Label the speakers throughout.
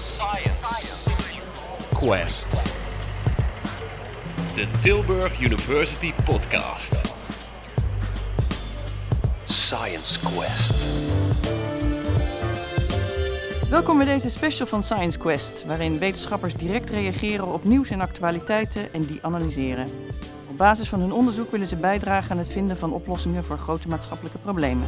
Speaker 1: Science Quest. De Tilburg University Podcast. Science Quest.
Speaker 2: Welkom bij deze special van Science Quest, waarin wetenschappers direct reageren op nieuws en actualiteiten en die analyseren. Op basis van hun onderzoek willen ze bijdragen aan het vinden van oplossingen voor grote maatschappelijke problemen.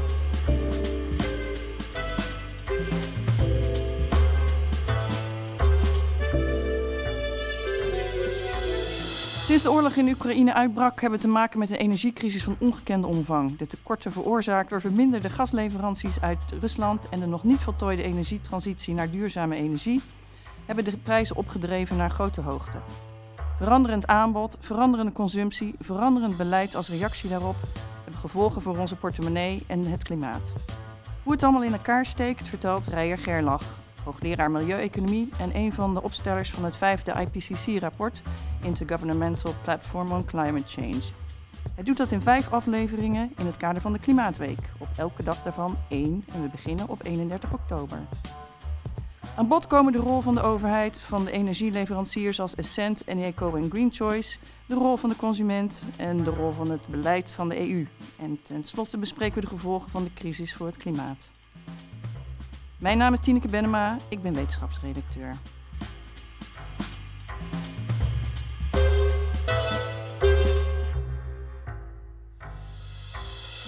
Speaker 2: Sinds de oorlog in Oekraïne uitbrak, hebben we te maken met een energiecrisis van ongekende omvang. De tekorten veroorzaakt door verminderde gasleveranties uit Rusland en de nog niet voltooide energietransitie naar duurzame energie hebben de prijzen opgedreven naar grote hoogte. Veranderend aanbod, veranderende consumptie, veranderend beleid als reactie daarop hebben gevolgen voor onze portemonnee en het klimaat. Hoe het allemaal in elkaar steekt, vertelt Rijer Gerlach, hoogleraar milieueconomie en een van de opstellers van het vijfde IPCC-rapport Intergovernmental Platform on Climate Change. Hij doet dat in vijf afleveringen in het kader van de Klimaatweek, op elke dag daarvan één en we beginnen op 31 oktober. Aan bod komen de rol van de overheid, van de energieleveranciers als Essent, Eneco en Green Choice, de rol van de consument en de rol van het beleid van de EU. En tenslotte bespreken we de gevolgen van de crisis voor het klimaat. Mijn naam is Tineke Bennema, ik ben wetenschapsredacteur.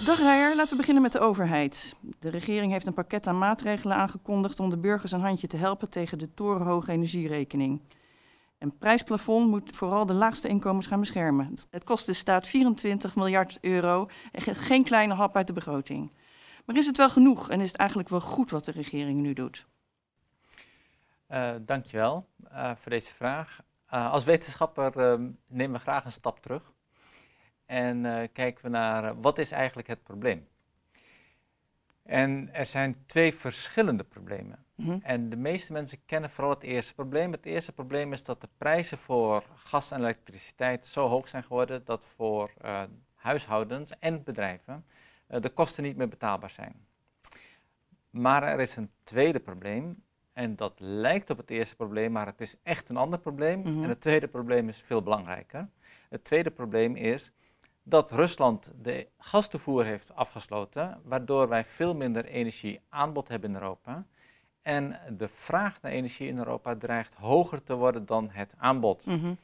Speaker 2: Dag Rijer, laten we beginnen met de overheid. De regering heeft een pakket aan maatregelen aangekondigd om de burgers een handje te helpen tegen de torenhoge energierekening. Een prijsplafond moet vooral de laagste inkomens gaan beschermen. Het kost de staat 24 miljard euro en geen kleine hap uit de begroting. Maar is het wel genoeg en is het eigenlijk wel goed wat de regering nu doet?
Speaker 3: Uh, dankjewel uh, voor deze vraag. Uh, als wetenschapper nemen we graag een stap terug en kijken we naar wat is eigenlijk het probleem. En er zijn twee verschillende problemen. Mm -hmm. En de meeste mensen kennen vooral het eerste probleem. Het eerste probleem is dat de prijzen voor gas en elektriciteit zo hoog zijn geworden dat voor huishoudens en bedrijven de kosten niet meer betaalbaar zijn. Maar er is een tweede probleem. En dat lijkt op het eerste probleem, maar het is echt een ander probleem. Mm -hmm. En het tweede probleem is veel belangrijker. Het tweede probleem is dat Rusland de gastoevoer heeft afgesloten, waardoor wij veel minder energie aanbod hebben in Europa. En de vraag naar energie in Europa dreigt hoger te worden dan het aanbod. Mm -hmm.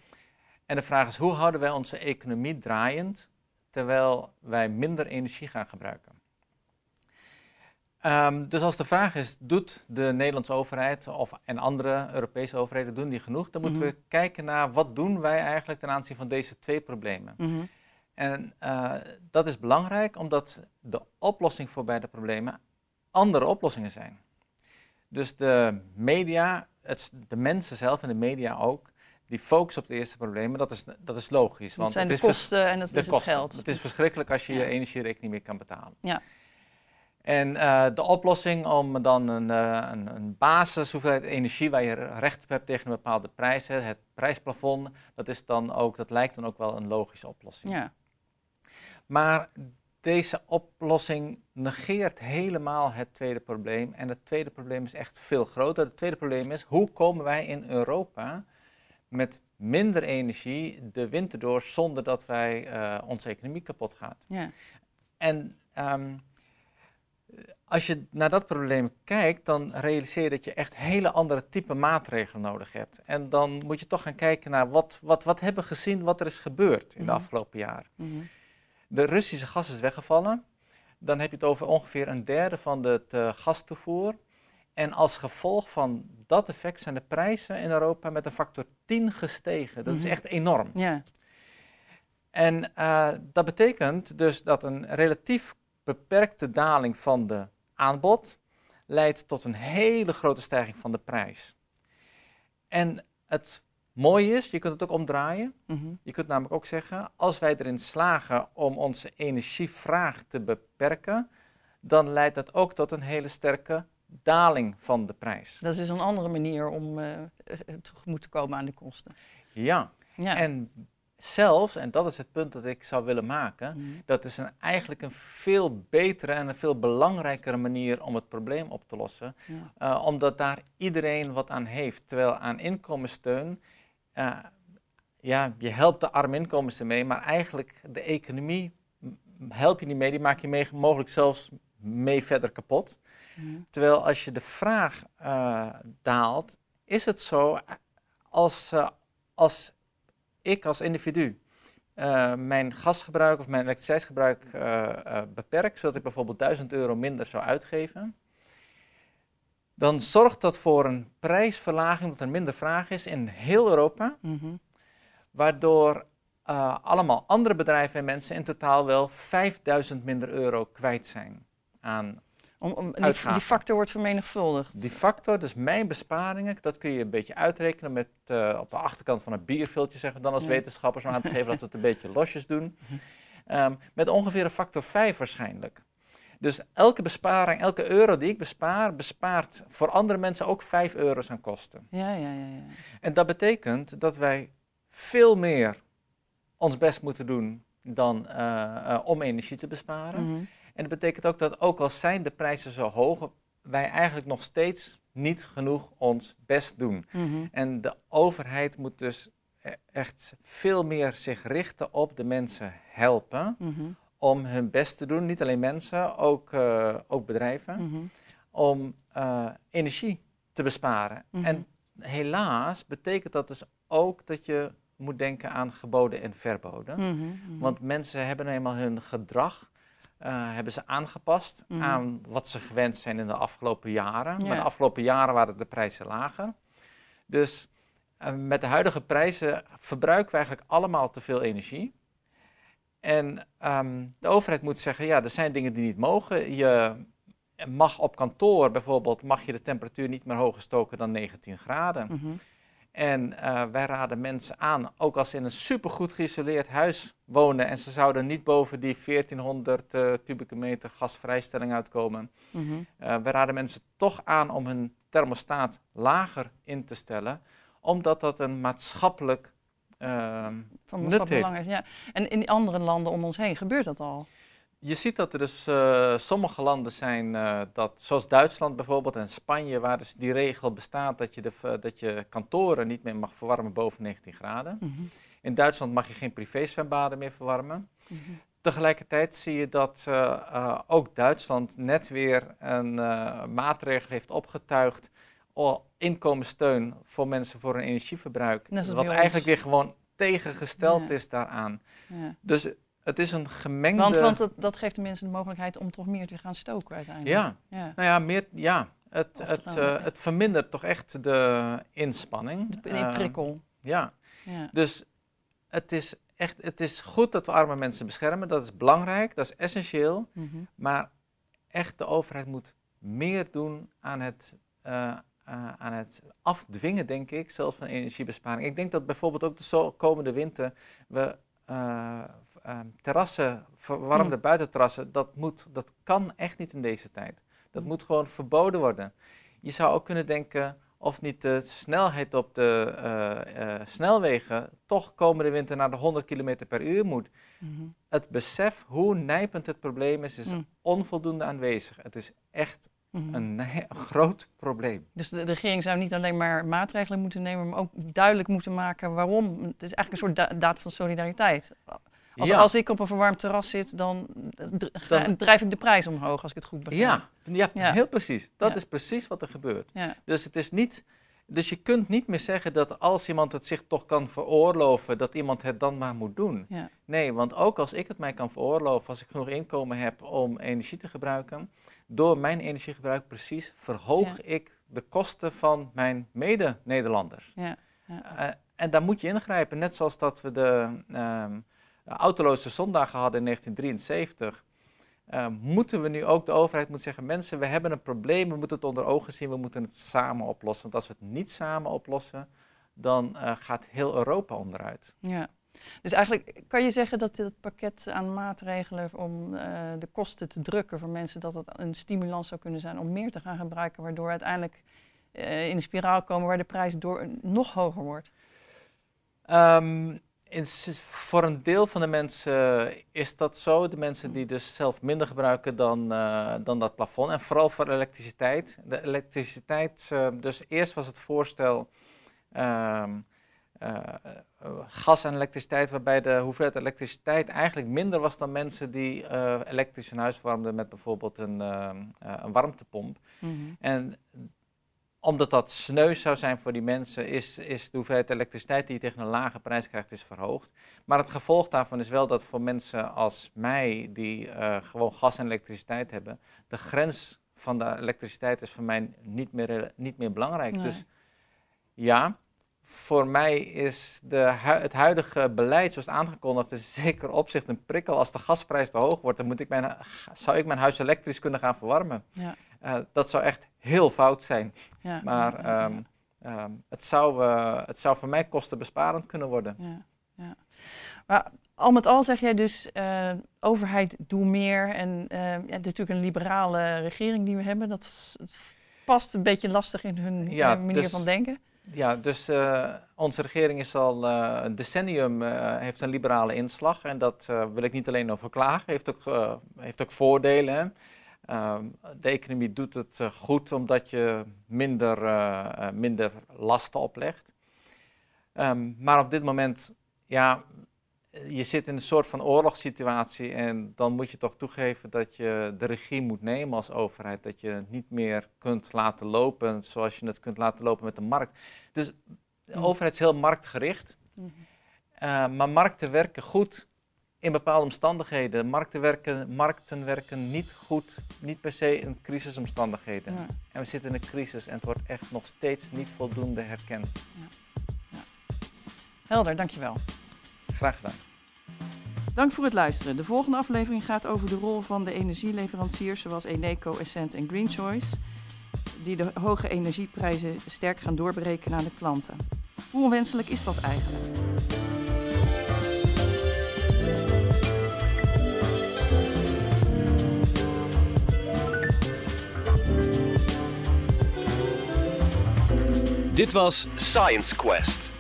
Speaker 3: En de vraag is, hoe houden wij onze economie draaiend terwijl wij minder energie gaan gebruiken. Um, dus als de vraag is, doet de Nederlandse overheid of, en andere Europese overheden, doen die genoeg? Dan moeten mm -hmm. we kijken naar wat doen wij eigenlijk ten aanzien van deze twee problemen. Mm -hmm. En uh, dat is belangrijk omdat de oplossing voor beide problemen andere oplossingen zijn. Dus de media, het, de mensen zelf en de media ook, die focus op het eerste probleem, dat is, dat is logisch.
Speaker 2: Want het zijn de kosten en dat is het geld.
Speaker 3: Het is verschrikkelijk als je ja. je energierekening niet meer kan betalen. Ja. En uh, de oplossing om dan een, uh, een, een basis hoeveelheid energie waar je recht op hebt tegen een bepaalde prijs, het prijsplafond, dat, is dan ook, dat lijkt dan ook wel een logische oplossing. Ja. Maar deze oplossing negeert helemaal het tweede probleem. En het tweede probleem is echt veel groter. Het tweede probleem is, hoe komen wij in Europa met minder energie de winter door zonder dat wij uh, onze economie kapot gaat. Ja. En um, als je naar dat probleem kijkt, dan realiseer je dat je echt hele andere type maatregelen nodig hebt. En dan moet je toch gaan kijken naar wat, wat, wat hebben we gezien, wat er is gebeurd in mm -hmm. de afgelopen jaren. Mm -hmm. De Russische gas is weggevallen. Dan heb je het over ongeveer een derde van het uh, gastoevoer. En als gevolg van dat effect zijn de prijzen in Europa met een factor 10 gestegen. Dat mm -hmm. is mhm. echt enorm. Ja. En uh, dat betekent dus dat een relatief beperkte daling van de aanbod leidt tot een hele grote stijging van de prijs. En het mooie is, je kunt het ook omdraaien. Mm -hmm. Je kunt namelijk ook zeggen, als wij erin slagen om onze energievraag te beperken, dan leidt dat ook tot een hele sterke daling van de prijs.
Speaker 2: Dat is een andere manier om uh, tegemoet te komen aan de kosten.
Speaker 3: Ja. ja, en zelfs, en dat is het punt dat ik zou willen maken,
Speaker 2: Mhm.
Speaker 3: dat is een, eigenlijk een veel betere en een veel belangrijkere manier om het probleem op te lossen.
Speaker 2: Ja.
Speaker 3: Uh, omdat daar iedereen wat aan heeft. Terwijl aan inkomenssteun, uh, ja, je helpt de arme inkomsten mee, maar eigenlijk de economie help je niet mee, die maak je mee, mogelijk zelfs mee verder kapot. Terwijl als je de vraag uh, daalt, is het zo als, als ik als individu uh, mijn gasgebruik of mijn elektriciteitsgebruik beperk, zodat ik bijvoorbeeld 1000 euro minder zou uitgeven, dan zorgt dat voor een prijsverlaging, omdat er minder vraag is in heel Europa,
Speaker 2: Mm -hmm.
Speaker 3: waardoor allemaal andere bedrijven en mensen in totaal wel 5000 minder euro kwijt zijn aan
Speaker 2: om, om die, die, factor wordt vermenigvuldigd.
Speaker 3: Die factor, dus mijn besparingen, dat kun je een beetje uitrekenen met uh, op de achterkant van een bierviltje, zeggen we dan als ja. wetenschappers, om aan te geven dat we het een beetje losjes doen. Um, met ongeveer een factor 5 waarschijnlijk. Dus elke besparing, elke euro die ik bespaar, bespaart voor andere mensen ook 5 euro's aan kosten.
Speaker 2: Ja, ja, ja, ja.
Speaker 3: En dat betekent dat wij veel meer ons best moeten doen dan uh, uh, om energie te besparen.
Speaker 2: Mm -hmm.
Speaker 3: En dat betekent ook dat ook al zijn de prijzen zo hoog, wij eigenlijk nog steeds niet genoeg ons best doen.
Speaker 2: Mm -hmm.
Speaker 3: En de overheid moet dus echt veel meer zich richten op de mensen helpen
Speaker 2: mm -hmm.
Speaker 3: om hun best te doen. Niet alleen mensen, ook, uh, ook bedrijven.
Speaker 2: Mm -hmm.
Speaker 3: Om uh, energie te besparen.
Speaker 2: Mhm.
Speaker 3: En helaas betekent dat dus ook dat je moet denken aan geboden en verboden.
Speaker 2: Mhm,
Speaker 3: Want mensen hebben eenmaal hun gedrag uh, hebben ze aangepast
Speaker 2: Mhm.
Speaker 3: aan wat ze gewend zijn in de afgelopen jaren.
Speaker 2: Ja.
Speaker 3: Maar de afgelopen jaren waren de prijzen lager. Dus uh, met de huidige prijzen verbruiken we eigenlijk allemaal te veel energie. En um, de overheid moet zeggen, ja, er zijn dingen die niet mogen. Je mag op kantoor bijvoorbeeld, mag je de temperatuur niet meer hoger stoken dan 19 graden.
Speaker 2: Mhm.
Speaker 3: En uh, wij raden mensen aan, ook als ze in een supergoed geïsoleerd huis wonen en ze zouden niet boven die 1400 uh, kubieke meter gasvrijstelling uitkomen. Uh, wij raden mensen toch aan om hun thermostaat lager in te stellen, omdat dat een maatschappelijk ehm,
Speaker 2: Van
Speaker 3: nut
Speaker 2: maatschappelijk
Speaker 3: heeft.
Speaker 2: belang is. Ja. En in andere landen om ons heen gebeurt dat al.
Speaker 3: Je ziet dat er dus uh, sommige landen zijn, uh, dat, zoals Duitsland bijvoorbeeld en Spanje, waar dus die regel bestaat dat je, de, uh, dat je kantoren niet meer mag verwarmen boven 19 graden.
Speaker 2: Mhm.
Speaker 3: In Duitsland mag je geen privézwembaden meer verwarmen.
Speaker 2: Mhm.
Speaker 3: Tegelijkertijd zie je dat ook Duitsland net weer een maatregel heeft opgetuigd. Inkomenssteun voor mensen voor hun energieverbruik. Wat eigenlijk weer gewoon tegengesteld
Speaker 2: Ja.
Speaker 3: is daaraan.
Speaker 2: Ja.
Speaker 3: Dus het is een gemengde...
Speaker 2: Want, want dat, dat geeft de mensen de mogelijkheid om toch meer te gaan stoken uiteindelijk.
Speaker 3: Ja,
Speaker 2: ja.
Speaker 3: nou ja, meer, ja. Het, het, eh, het vermindert toch echt de inspanning.
Speaker 2: De, die
Speaker 3: Eh,
Speaker 2: prikkel.
Speaker 3: ja,
Speaker 2: Ja.
Speaker 3: dus het is echt het is goed dat we arme mensen beschermen. Dat is belangrijk, dat is essentieel.
Speaker 2: Mhm.
Speaker 3: Maar echt, de overheid moet meer doen aan het, eh, eh, aan het afdwingen, denk ik, zelfs van energiebesparing. Ik denk dat bijvoorbeeld ook de komende winter we ehm, terrassen, verwarmde
Speaker 2: Mm.
Speaker 3: buitenterrassen, dat, moet, dat kan echt niet in deze tijd. Dat
Speaker 2: Mm.
Speaker 3: moet gewoon verboden worden. Je zou ook kunnen denken of niet de snelheid op de eh, eh, snelwegen toch komende winter naar de 100 km per uur moet
Speaker 2: Mhm.
Speaker 3: het besef hoe nijpend het probleem is, is
Speaker 2: Mm.
Speaker 3: onvoldoende aanwezig. Het is echt
Speaker 2: Mhm.
Speaker 3: een, groot probleem.
Speaker 2: Dus de, de regering zou niet alleen maar maatregelen moeten nemen, maar ook duidelijk moeten maken waarom. Het is eigenlijk een soort da- daad van solidariteit. Als,
Speaker 3: ja,
Speaker 2: als ik op een verwarmd terras zit, dan, ga-
Speaker 3: Dan-
Speaker 2: drijf ik de prijs omhoog, als ik het goed begrijp.
Speaker 3: ja, ja,
Speaker 2: Ja.
Speaker 3: heel precies. Dat is precies wat er gebeurt.
Speaker 2: Ja.
Speaker 3: Dus het is niet. Dus je kunt niet meer zeggen dat als iemand het zich toch kan veroorloven, dat iemand het dan maar moet doen.
Speaker 2: Ja.
Speaker 3: Nee, want ook als ik het mij kan veroorloven, als ik genoeg inkomen heb om energie te gebruiken, door mijn energiegebruik precies verhoog
Speaker 2: Ja.
Speaker 3: ik de kosten van mijn mede-Nederlanders.
Speaker 2: Ja. Ja.
Speaker 3: Eh, en daar moet je ingrijpen, net zoals dat we de ehm, autoloze zondagen hadden in 1973. eh, moeten we nu ook, de overheid moet zeggen, mensen, we hebben een probleem, we moeten het onder ogen zien, we moeten het samen oplossen. Want als we het niet samen oplossen, dan eh, gaat heel Europa onderuit.
Speaker 2: Ja. Dus eigenlijk kan je zeggen dat dit pakket aan maatregelen om eh, de kosten te drukken voor mensen, dat dat een stimulans zou kunnen zijn om meer te gaan gebruiken, waardoor uiteindelijk eh, in een spiraal komen waar de prijs door nog hoger wordt.
Speaker 3: Ehm, voor een deel van de mensen is dat zo. De mensen die dus zelf minder gebruiken dan, uh, dan dat plafond. En vooral voor elektriciteit. De elektriciteit, uh, dus eerst was het voorstel uh, gas en elektriciteit, waarbij de hoeveelheid elektriciteit eigenlijk minder was dan mensen die elektrisch hun huis warmden met bijvoorbeeld een, een warmtepomp. Mm -hmm. En omdat dat sneus zou zijn voor die mensen, is, is de hoeveelheid elektriciteit die je tegen een lage prijs krijgt, is verhoogd. Maar het gevolg daarvan is wel dat voor mensen als mij, die uh, gewoon gas en elektriciteit hebben, de grens van de elektriciteit is voor mij niet meer, niet meer belangrijk. Nee. Dus ja, voor mij is de, het huidige beleid zoals aangekondigd is zeker opzicht een prikkel. Als de gasprijs te hoog wordt, dan moet ik mijn, zou ik mijn huis elektrisch kunnen gaan verwarmen. Ja. Uh, dat zou echt heel fout zijn. Ja, maar ja, um, um, het, zou, uh, het zou voor mij kostenbesparend kunnen worden. Ja,
Speaker 2: ja. Maar al met al zeg jij dus, uh, overheid doe meer. En het is natuurlijk een liberale regering die we hebben. Dat past een beetje lastig in hun manier dus, van denken.
Speaker 3: Ja, dus onze regering is al een decennium, heeft een liberale inslag. En dat wil ik niet alleen over klagen, heeft ook, heeft ook voordelen. Hè. Ehm, de economie doet het uh, goed omdat je minder, uh, minder lasten oplegt. Um, maar op dit moment, ja, je zit in een soort van oorlogssituatie en dan moet je toch toegeven dat je de regie moet nemen als overheid. Dat je het niet meer kunt laten lopen zoals je het kunt laten lopen met de markt. Dus de mm. overheid is heel marktgericht. Mm maar markten werken goed in bepaalde omstandigheden. Markten werken, markten werken niet goed, niet per se in crisisomstandigheden. Ja. En we zitten in een crisis en het wordt echt nog steeds niet voldoende herkend. Ja. Ja.
Speaker 2: Helder, dankjewel.
Speaker 3: Graag gedaan.
Speaker 2: Dank voor het luisteren. De volgende aflevering gaat over de rol van de energieleveranciers zoals Eneco, Essent en Green Choice, die de hoge energieprijzen sterk gaan doorbreken aan de klanten. Hoe onwenselijk is dat eigenlijk?
Speaker 1: Dit was Science Quest,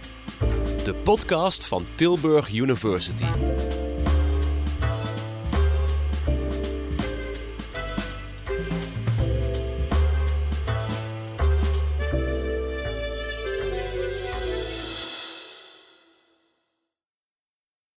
Speaker 1: de podcast van Tilburg University.